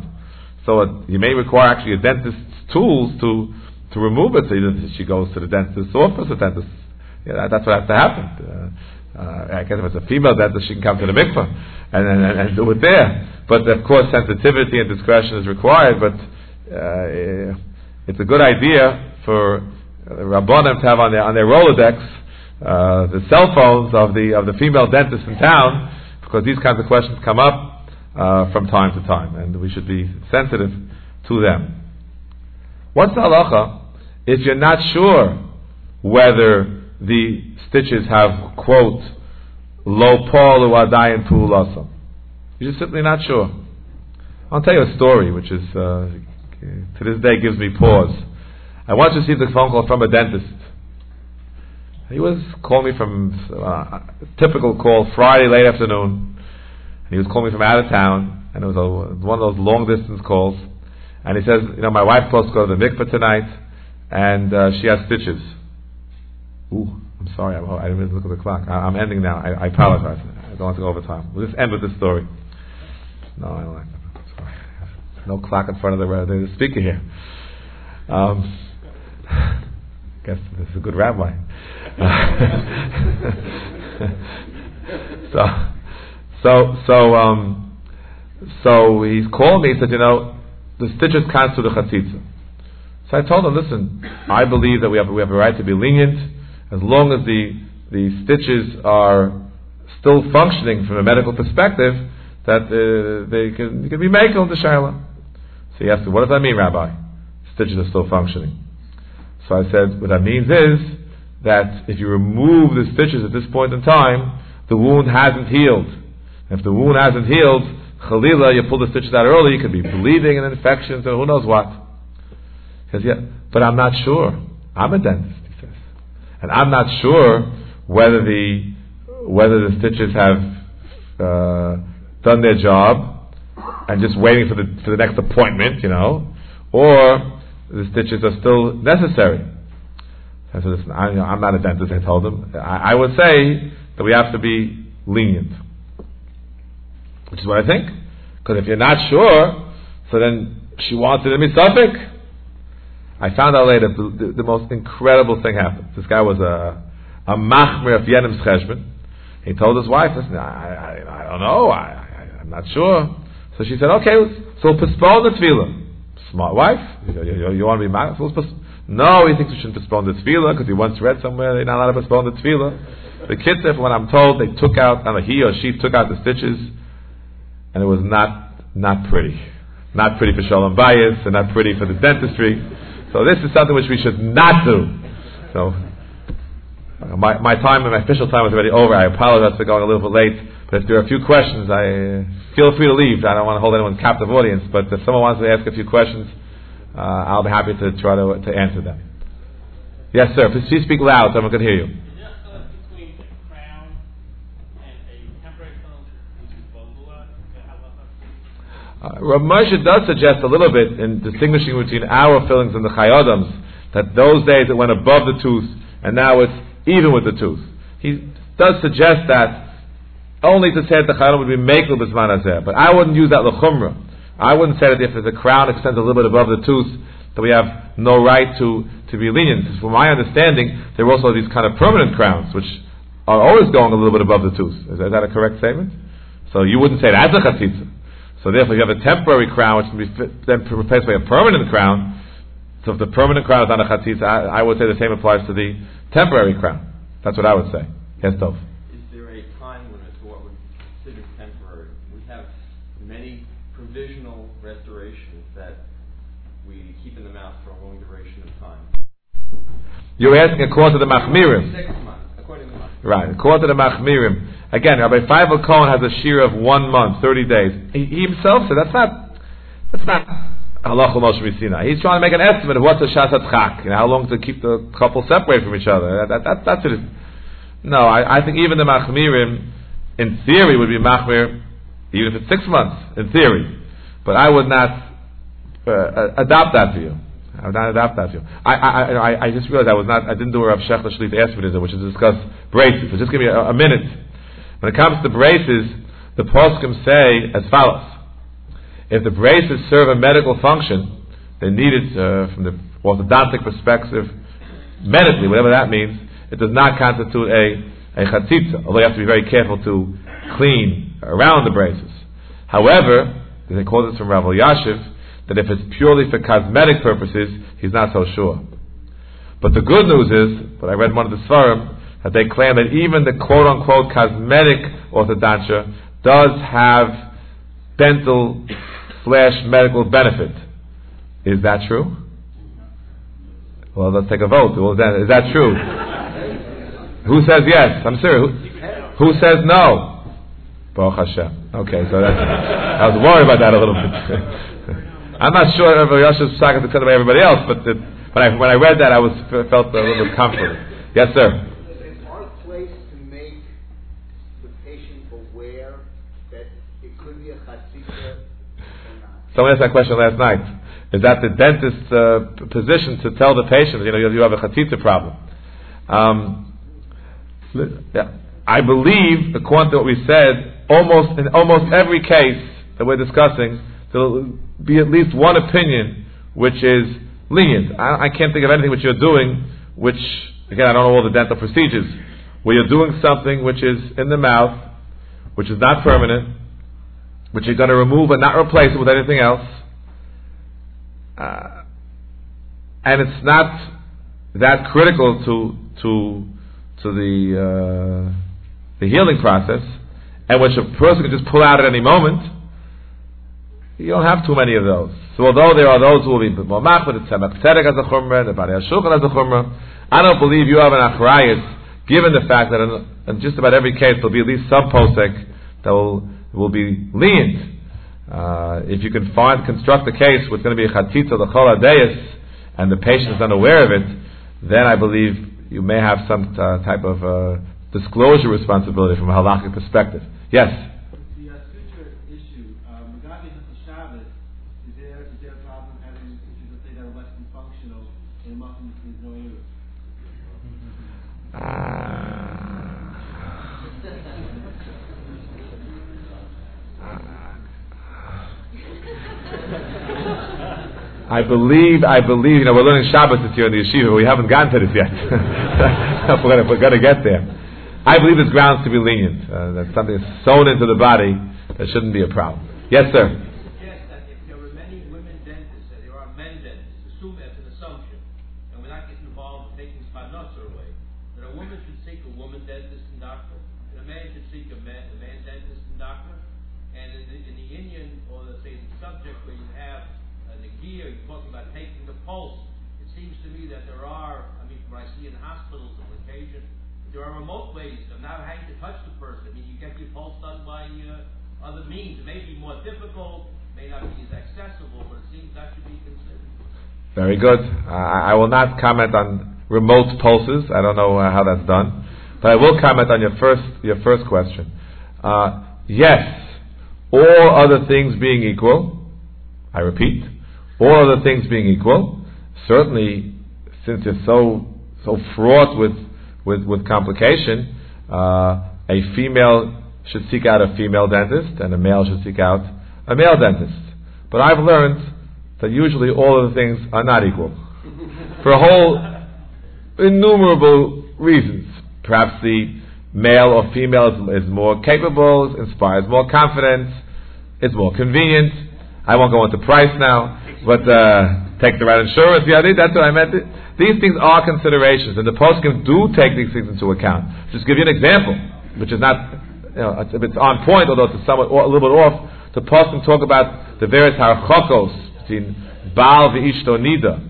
So it, you may require actually a dentist's tools to to remove it. So either she goes to the dentist's office, the dentist, yeah, that's what has to happen. Uh, uh, I guess if it's a female dentist, she can come to the mikvah and, and, and do it there. But of course, sensitivity and discretion is required. But uh, it's a good idea for rabbanim to have on their on their rolodex uh, the cell phones of the of the female dentists in town, because these kinds of questions come up uh, from time to time, and we should be sensitive to them. What's the halacha if you're not sure whether the stitches have, quote, lo paul adayin pu'ulasam? You're just simply not sure. I'll tell you a story which is, uh, to this day gives me pause. I once received a phone call from a dentist. He was calling me from uh, a typical call Friday late afternoon. And he was calling me from out of town, and it was a, one of those long distance calls. And he says, you know, my wife's supposed to go to the mikveh tonight, and uh, she has stitches. Ooh, I'm sorry, I'm, I didn't look at the clock. I, am ending now. I, I, apologize. I don't want to go over time. We'll just end with this story. No, I don't like that. No clock in front of the, uh, the speaker here. Um, guess this is a good rabbi. so, so, so, um, So he's called me. He said, you know, the stitches constitute the chatzitza. So I told him, listen, I believe that we have we have a right to be lenient as long as the the stitches are still functioning from a medical perspective. That uh, they can, can be makel to Shaila. So he asked me, what does that mean, Rabbi? Stitches are still functioning. So I said, what that means is that if you remove the stitches at this point in time, the wound hasn't healed. If the wound hasn't healed, Chalila, you pull the stitches out early, you could be bleeding and infections and who knows what. He says, yeah, but I'm not sure. I'm a dentist, he says. And I'm not sure whether the, whether the stitches have, uh, done their job and just waiting for the, for the next appointment, you know, or the stitches are still necessary. I said, listen, I, am not a dentist, I told him. I, I would say that we have to be lenient. Which is what I think. Because if you're not sure, so then she wanted to be Suffolk. I found out later the, the, most incredible thing happened. This guy was a a machmer of Yenim's cheshbon. He told his wife, "Listen, I, I, I don't know. I, I, am not sure." So she said, "Okay, so postpone the tevilah." Smart wife. You, you, you want to be mad? So no, he thinks we shouldn't postpone the tevilah because he once read somewhere they're not allowed to postpone the tevilah. The kids, from I'm told, they took out, I he or she took out the stitches and it was not not pretty, not pretty for shalom bayis, and not pretty for the dentistry. So this is something which we should not do. So my my time, and my official time is already over. I apologize for going a little bit late. But if there are a few questions, I feel free to leave. I don't want to hold anyone captive audience. But if someone wants to ask a few questions, uh, I'll be happy to try to to answer them. Yes, sir. Please speak loud so I can hear you. Uh, Rav Moshe does suggest a little bit in distinguishing between our fillings and the Chayadams, that those days it went above the tooth, and now it's even with the tooth. He does suggest that only to say that the Chayadim would be makel b'zman hazeh, but I wouldn't use that lechumra. I wouldn't say that if the crown extends a little bit above the tooth, that we have no right to, to be lenient. From my understanding, there are also these kind of permanent crowns, which are always going a little bit above the tooth. Is that, is that a correct statement? So you wouldn't say that's a chatzitza. So therefore, if you have a temporary crown, which can be fit, then replaced by a permanent crown. So if the permanent crown is on a chatzitza, I, I, would say the same applies to the temporary crown. That's what I would say. Yes, Tov. Is there a time limit to what would be considered temporary? We have many provisional restorations that we keep in the mouth for a long duration of time. You're asking according to the Machmirim. Six months, according to the Machmirim. Right, according to the Machmirim. Again, Rabbi Feivel Cohen has a shiur of one month, 30 days. He, he himself said that's not, that's not halacha Moshe Sinai. He's trying to make an estimate of what's a shasat chak, you know, how long to keep the couple separate from each other. That, that, that's it. No, I, I think even the Machmirim, in theory, would be Machmir, even if it's six months, in theory. But I would not uh, adopt that view. I would not adopt that view. I, I, I, I just realized I was not, I didn't do a Rav Schachter Shlit Espenism, which is to discuss braces. So just give me a, a minute. When it comes to braces, the poskim say as follows: If the braces serve a medical function, they need it uh, from the orthodontic perspective, medically, whatever that means. It does not constitute a a chatzitza, although you have to be very careful to clean around the braces. However, they quote this from Rav Elyashiv that if it's purely for cosmetic purposes, he's not so sure. But the good news is, but I read one of the Svarim, that they claim that even the quote unquote cosmetic orthodontia does have dental slash medical benefit. Is that true? Well, let's take a vote. Is that true? Who says yes? I'm serious. Who, who says no? Baruch Hashem. Okay, so that's, I was worried about that a little bit. I'm not sure if Yosef's talking to everybody else, but I when I read that, I was felt a little bit comforted. Yes, sir. Someone asked that question last night. Is that the dentist's uh, position to tell the patient, you know, you have a chatzitza problem? Um. I believe, according to what we said, almost in almost every case that we're discussing, there'll be at least one opinion which is lenient. I, I can't think of anything which you're doing, which again I don't know all the dental procedures, where you're doing something which is in the mouth, which is not permanent, which you're going to remove and not replace it with anything else, uh, and it's not that critical to to to the uh, the healing process, and which a person can just pull out at any moment, you don't have too many of those. So although there are those who will be more machmir, the tzedek as a chumrah, the Badei as a chumrah, I don't believe you have an achrayis, given the fact that in, in, just about every case there'll be at least some posek that will will be lenient. Uh, if you can find construct a case where it's going to be a chatzitza the chol and the patient is unaware of it, then I believe you may have some uh, type of uh, disclosure responsibility from a halakhic perspective. Yes. The uh, suture issue, um, regarding the Shabbos, is there, is there a problem having sutures that say that are less than functional in muffins with no ears? I believe, I believe, you know, we're learning Shabbos this year in the yeshiva. We haven't gotten to this yet. we're going to get there. I believe there's grounds to be lenient. Uh, that something is sewn into the body that shouldn't be a problem. Yes, sir. Yes, that if there were many women dentists, and there are men dentists, assume that's an assumption, and we're not getting involved in taking spanotzer away, that a woman should seek a woman dentist and doctor, and a man should seek a man, a man dentist and doctor, and in the, in the Indian, or let's say the subject where you have uh, talking about taking the pulse. It seems to me that there are, I mean, what I see in hospitals on occasion, there are remote ways of not having to touch the person. I mean, you get your pulse done by uh, other means. It may be more difficult, may not be as accessible, but it seems that should be considered. Very good. Uh, I will not comment on remote pulses. I don't know uh, how that's done, but I will comment on your first your first question. Uh, yes, all other things being equal, I repeat, all other things being equal, certainly, since it's so so fraught with with, with complication, uh, a female should seek out a female dentist and a male should seek out a male dentist. But I've learned that usually all of the things are not equal. For a whole innumerable reasons. Perhaps the male or female is, is more capable, inspires more confidence, is more convenient. I won't go into price now, but uh, take the right insurance. Yeah, that's what I meant. These things are considerations, and the poskim do take these things into account. Just give you an example, which is not, you know, it's, on point, although it's somewhat a little bit off. The poskim talk about the various harchokos between Baal v'ishto nida.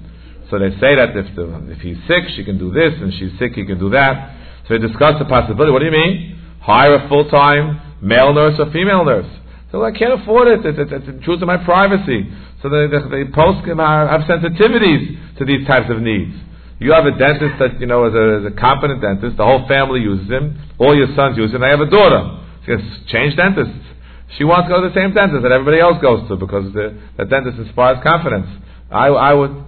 So they say that if, the, if he's sick, she can do this, and she's sick, he can do that. So they discuss the possibility. What do you mean? Hire a full-time male nurse or female nurse. So I can't afford it. It, it, it intrudes on my privacy. So the, the, the poskim have sensitivities to these types of needs. You have a dentist that, you know, is a, is a competent dentist. The whole family uses him. All your sons use him. I have a daughter. She has changed dentists. She wants to go to the same dentist that everybody else goes to because the, the dentist inspires confidence. I, I would,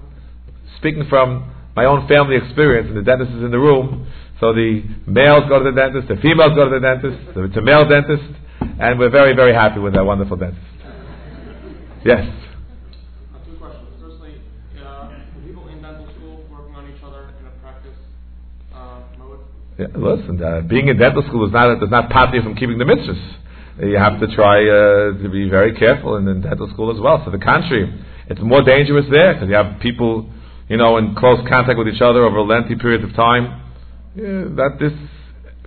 speaking from my own family experience, and the dentist is in the room, so the males go to the dentist, the females go to the dentist, it's a male dentist, and we're very, very happy with that wonderful dentist. Yes. Uh, two questions. Firstly, uh, people in dental school working on each other in a practice uh, mode. Yeah, listen, uh, being in dental school is not does not pop you from keeping the mitzvahs. You have to try uh, to be very careful in, in dental school as well. So the contrary, it's more dangerous there because you have people, you know, in close contact with each other over a lengthy periods of time. Yeah, that this,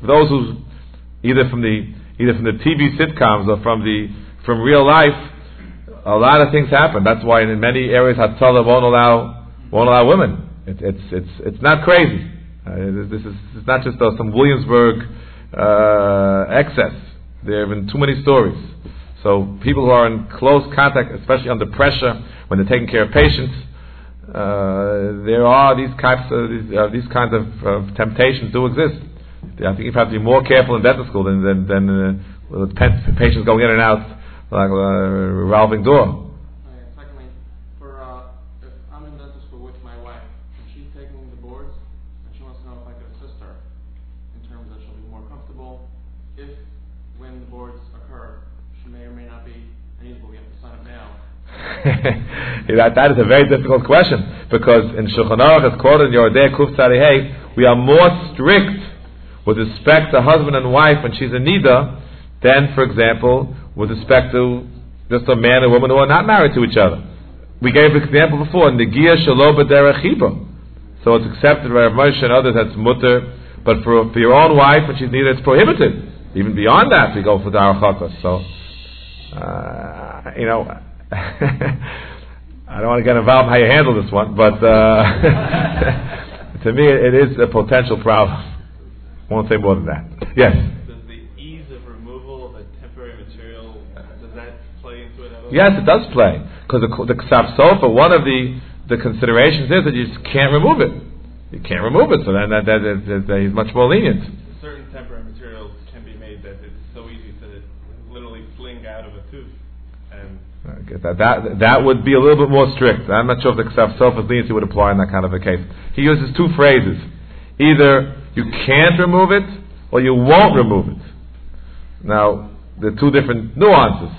those who either from the either from the TV sitcoms or from the from real life, a lot of things happen. That's why in many areas Hatzalah won't allow won't allow women. It, it's it's it's not crazy. Uh, this is it's not just uh, some Williamsburg uh, excess. There have been too many stories. So people who are in close contact, especially under pressure when they're taking care of patients, uh, there are these types of these, uh, these kinds of uh, temptations do exist. I think you have to be more careful in dental school than than, than uh, patients going in and out like a revolving door. Secondly, for uh, if I'm in dental school with my wife and she's taking the boards and she wants to know if I could assist her in terms that she'll be more comfortable if when the boards occur she may or may not be able we have to sign up now. that, that is a very difficult question because in Shulchan Aruch, as quoted in Yoreh De'ah Kuf Tzarei, we are more strict with respect to husband and wife when she's a nida than, for example, with respect to just a man and woman who are not married to each other. We gave an example before, Negia Shaloba Derechiba. So it's accepted by Moshe and others that's mutter, but for, for your own wife, when she's needed, it's prohibited. Even beyond that, we go for Darachatas. So, uh, you know, I don't want to get involved in how you handle this one, but uh, to me, it is a potential problem. I won't say more than that. Yes? Does the ease of removal of a temporary material, does that play into it at all? Yes, it does play. Because the, the Sofer, one of the, the considerations is that you just can't remove it. You can't remove it, so then that, that, that, that he's much more lenient. Certain temporary materials can be made that it's so easy to literally fling out of a tooth. And Okay, that, that, that would be a little bit more strict. I'm not sure if the Ksav Sofer's leniency would apply in that kind of a case. He uses two phrases. Either you can't remove it, or you won't remove it. Now, there are two different nuances.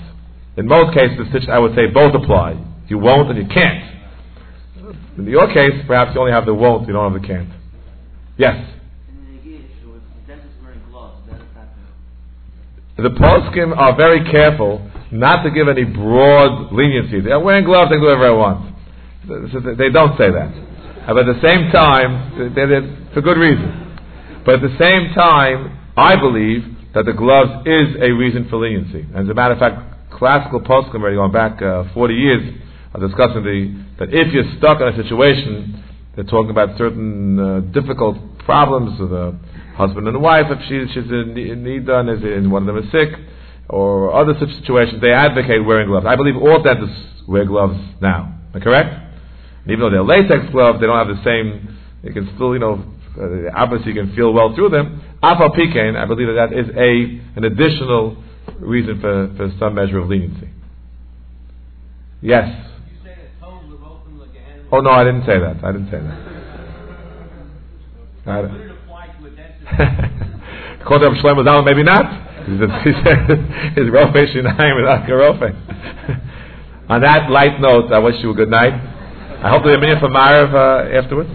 In most cases, I would say both apply. You won't and you can't. In your case, perhaps you only have the won't, you don't have the can't. Yes? The poskim are very careful not to give any broad leniency. They're wearing gloves, they can do whatever I want. They don't say that. But at the same time, they- they- for good reason. But at the same time, I believe that the gloves is a reason for leniency. As a matter of fact, classical poskim, already going back uh, 40 years, are discussing the, that if you're stuck in a situation, they're talking about certain uh, difficult problems with a husband and wife, if she, she's in need- in done, is and one of them is sick, or other such situations, they advocate wearing gloves. I believe all dentists wear gloves now. Am I correct? And even though they're latex gloves, they don't have the same. You can still, you know, uh, obviously you can feel well through them. Pecan, I believe that that is a an additional reason for, for some measure of leniency. Yes. You say that toes are open like a hand. Oh no, I didn't say that. I didn't say that. I- Would it to a dentist? According to Shlomo Zalman, maybe not. He said his rofe shinayim is not rofe. On that light note, I wish you a good night. I hope there'll be a minute for Maariv uh, afterwards.